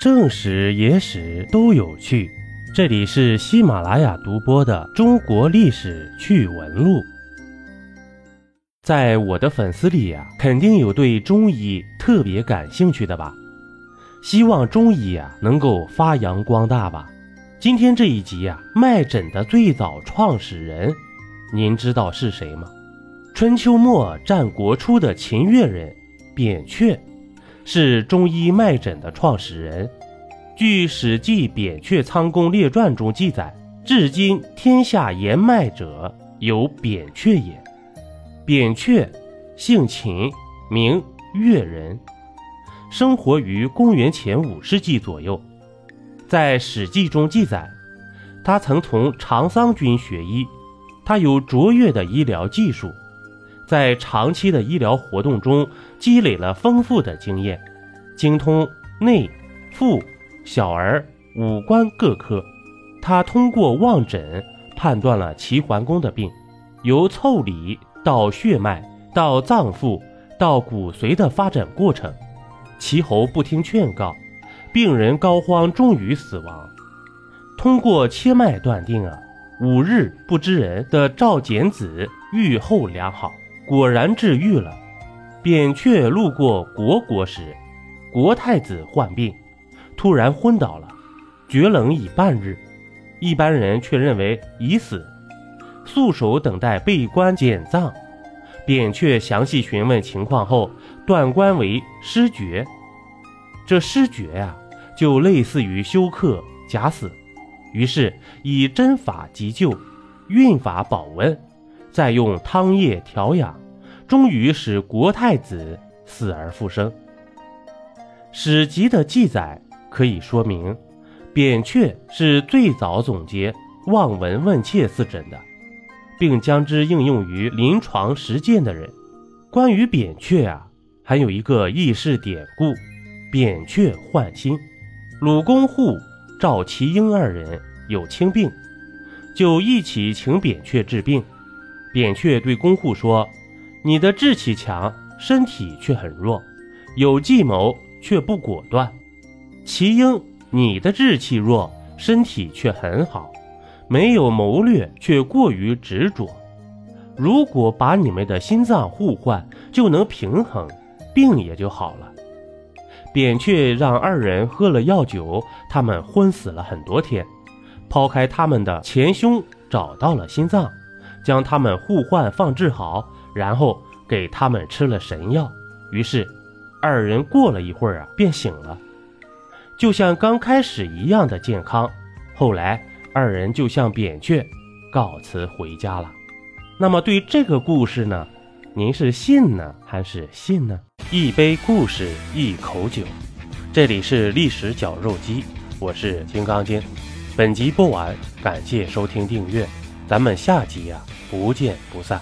正史、野史都有趣。这里是喜马拉雅独播的《中国历史趣闻录》。在我的粉丝里呀，肯定有对中医特别感兴趣的吧？希望中医呀能够发扬光大吧。今天这一集呀，脉诊的最早创始人，您知道是谁吗？春秋末战国初的秦越人扁鹊。是中医脉诊的创始人。据《史记·扁鹊仓公列传》中记载，至今天下言脉者有扁鹊也。扁鹊，姓秦，名越人，生活于公元前五世纪左右。在《史记》中记载，他曾从长桑君学医，他有卓越的医疗技术。在长期的医疗活动中，积累了丰富的经验，精通内、妇、小儿、五官各科。他通过望诊判断了齐桓公的病，由腠理到血脉到脏腑到骨髓的发展过程。齐侯不听劝告，病人膏肓终于死亡。通过切脉断定啊，五日不知人的赵简子愈后良好。果然治愈了。扁鹊路过国国时，国太子患病，突然昏倒了，绝冷已半日。一般人却认为已死，素手等待被官殓葬。扁鹊详细询问情况后，断棺为失厥。这失厥呀，就类似于休克假死。于是以针法急救，运法保温。再用汤液调养，终于使国太子死而复生。史籍的记载可以说明，扁鹊是最早总结望闻问切四诊的，并将之应用于临床实践的人。关于扁鹊啊，还有一个轶事典故：扁鹊换心。鲁公户、赵齐英二人有轻病，就一起请扁鹊治病。扁鹊对公户说：“你的志气强，身体却很弱，有计谋却不果断。齐英，你的志气弱，身体却很好，没有谋略却过于执着。如果把你们的心脏互换，就能平衡，病也就好了。”扁鹊让二人喝了药酒，他们昏死了很多天。抛开他们的前胸，找到了心脏。将他们互换放置好，然后给他们吃了神药。于是，二人过了一会儿啊，便醒了，就像刚开始一样的健康。后来，二人就向扁鹊告辞回家了。那么，对这个故事呢，您是信呢，还是信呢？一杯故事，一口酒。这里是历史绞肉机，我是金刚经。本集播完，感谢收听订阅。咱们下集呀，不见不散。